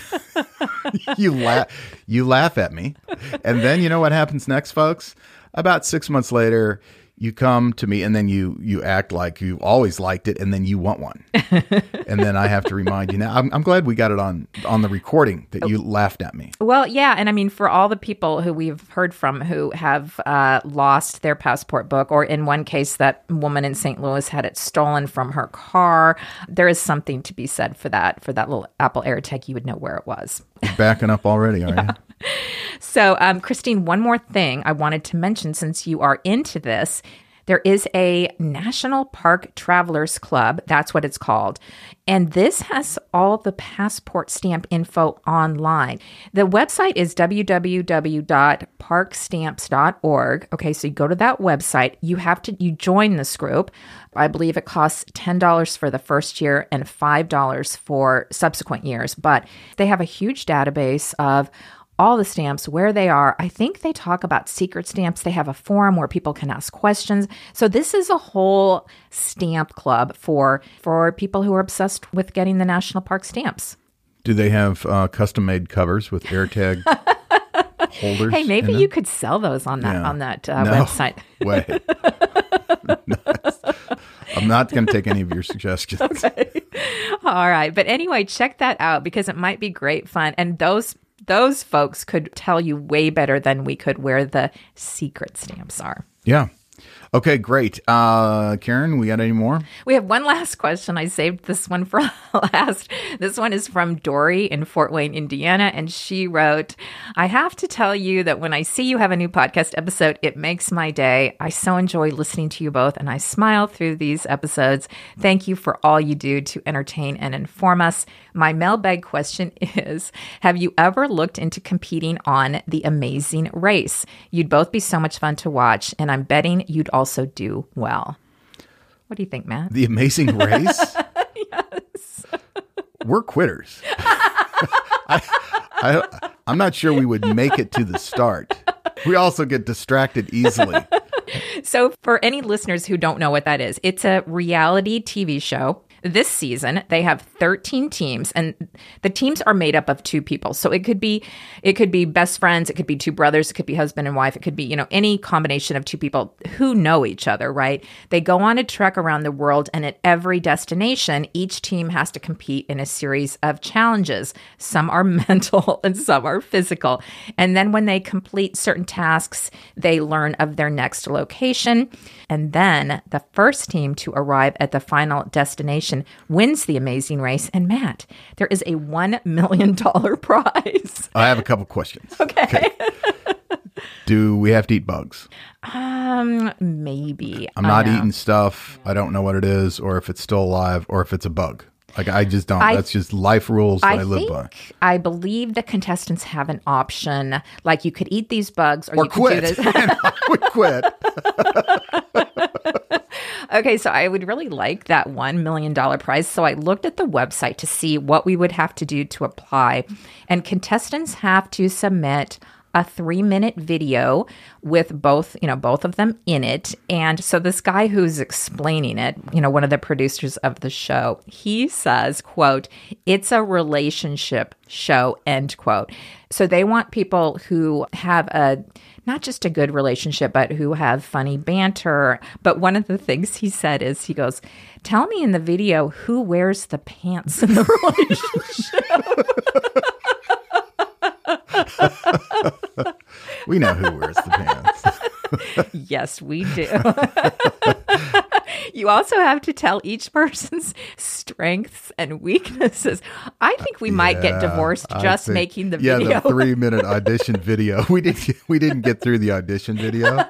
you laugh, you laugh at me, and then you know what happens next, folks. About six months later, you come to me, and then you you act like you always liked it, and then you want one, and then I have to remind you. Now, I'm, I'm glad we got it on on the recording that you laughed at me. Well, yeah, and I mean, for all the people who we've heard from who have uh, lost their passport book, or in one case, that woman in St. Louis had it stolen from her car, there is something to be said for that. For that little Apple AirTag, you would know where it was. Backing up already, are you? So, um, Christine, one more thing I wanted to mention since you are into this. There is a National Park Travelers Club. That's what it's called. And this has all the passport stamp info online. The website is www.parkstamps.org. Okay, so you go to that website. You have to you join this group. I believe it costs $10 for the first year and $5 for subsequent years, but they have a huge database of all the stamps, where they are. I think they talk about secret stamps. They have a forum where people can ask questions. So this is a whole stamp club for for people who are obsessed with getting the national park stamps. Do they have uh, custom made covers with AirTag holders? Hey, maybe you could sell those on that Yeah. on that uh, No website. way. I'm not going to take any of your suggestions. Okay. All right. But anyway, check that out because it might be great fun. And those those folks could tell you way better than we could where the secret stamps are. Yeah. Okay, great. Uh, Karen, we got any more? We have one last question. I saved this one for last. This one is from Dory in Fort Wayne, Indiana. And she wrote, I have to tell you that when I see you have a new podcast episode, it makes my day. I so enjoy listening to you both and I smile through these episodes. Thank you for all you do to entertain and inform us. My mailbag question is Have you ever looked into competing on The Amazing Race? You'd both be so much fun to watch, and I'm betting you'd also do well. What do you think, Matt? The Amazing Race? yes. We're quitters. I, I, I'm not sure we would make it to the start. We also get distracted easily. So, for any listeners who don't know what that is, it's a reality TV show. This season, they have 13 teams, and the teams are made up of two people. So it could be, it could be best friends, it could be two brothers, it could be husband and wife, it could be you know any combination of two people who know each other. Right? They go on a trek around the world, and at every destination, each team has to compete in a series of challenges. Some are mental, and some are physical. And then when they complete certain tasks, they learn of their next location. And then the first team to arrive at the final destination wins the amazing race. And Matt, there is a $1 million prize. I have a couple questions. Okay. Do we have to eat bugs? Um, maybe. I'm not eating stuff. I don't know what it is, or if it's still alive, or if it's a bug. Like I just don't. I- That's just life rules that I, I live think by. I believe the contestants have an option, like you could eat these bugs, or, Or you could quit. do this. And quit. Okay, so I would really like that $1 million prize. So I looked at the website to see what we would have to do to apply. And contestants have to submit a three minute video with both, you know, both of them in it. And so this guy who's explaining it, you know, one of the producers of the show, he says, quote, it's a relationship show, end quote. So they want people who have a not just a good relationship, but who have funny banter. But one of the things he said is, he goes, Tell me in the video who wears the pants in the relationship. We know who wears the pants. yes, we do. You also have to tell each person's strengths and weaknesses. I think we might get divorced just think- making the yeah, video. the three minute audition video. We didn't. We didn't get through the audition video. no,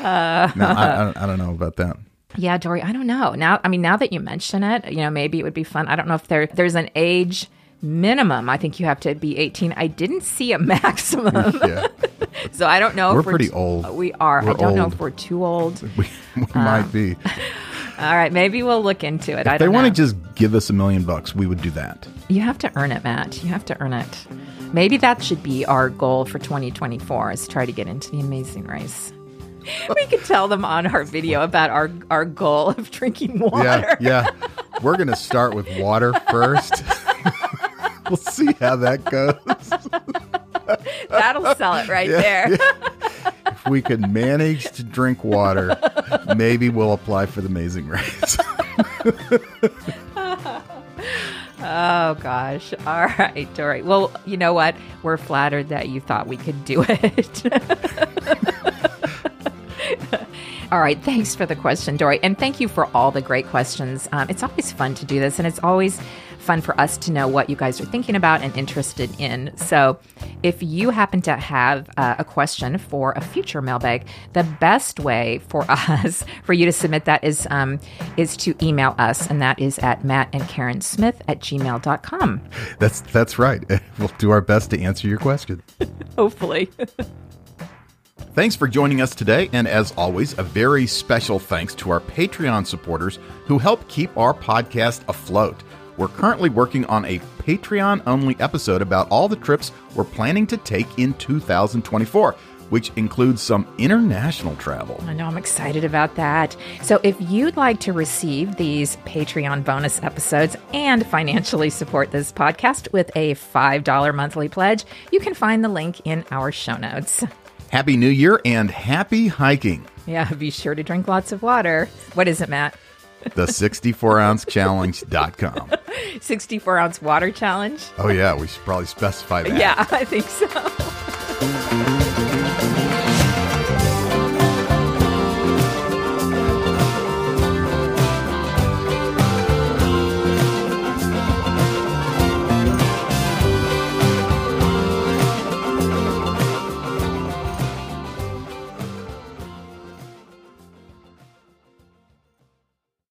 I, I, don't, I don't know about that. Yeah, Dory, I don't know. Now, I mean, now that you mention it, you know, maybe it would be fun. I don't know if there there's an age minimum. I think you have to be 18. I didn't see a maximum. Yeah, so I don't know We're if we're pretty t- old. We are. I We're don't know if we're too old. we, we might um, be. All right, maybe we'll look into it. I If they want to just give us a million bucks, we would do that. You have to earn it, Matt. You have to earn it. Maybe that should be our goal for 2024 is try to get into the amazing race. We could tell them on our video about our, our goal of drinking water. Yeah, yeah. We're gonna start with water first. we'll see how that goes. That'll sell it right there. If we can manage to drink water, maybe we'll apply for the Amazing Race. Oh gosh. All right, Dory. Well, you know what? We're flattered that you thought we could do it. all right. Thanks for the question, Dory. And thank you for all the great questions. Um, it's always fun to do this, and it's always fun for us to know what you guys are thinking about and interested in. So, if you happen to have uh, a question for a future mailbag, the best way for us for you to submit that is um, is to email us, and that is at Matt and Karen Smith at gmail.com. That's that's right. We'll do our best to answer your question. Hopefully. Thanks for joining us today, and as always, a very special thanks to our Patreon supporters who help keep our podcast afloat. We're currently working on a Patreon only episode about all the trips we're planning to take in 2024, which includes some international travel. I know I'm excited about that. So, if you'd like to receive these Patreon bonus episodes and financially support this podcast with a $5 monthly pledge, you can find the link in our show notes. Happy New Year and happy hiking! Yeah, be sure to drink lots of water. What is it, Matt? The 64 ounce challenge.com. 64 ounce water challenge? Oh, yeah, we should probably specify that. Yeah, I think so.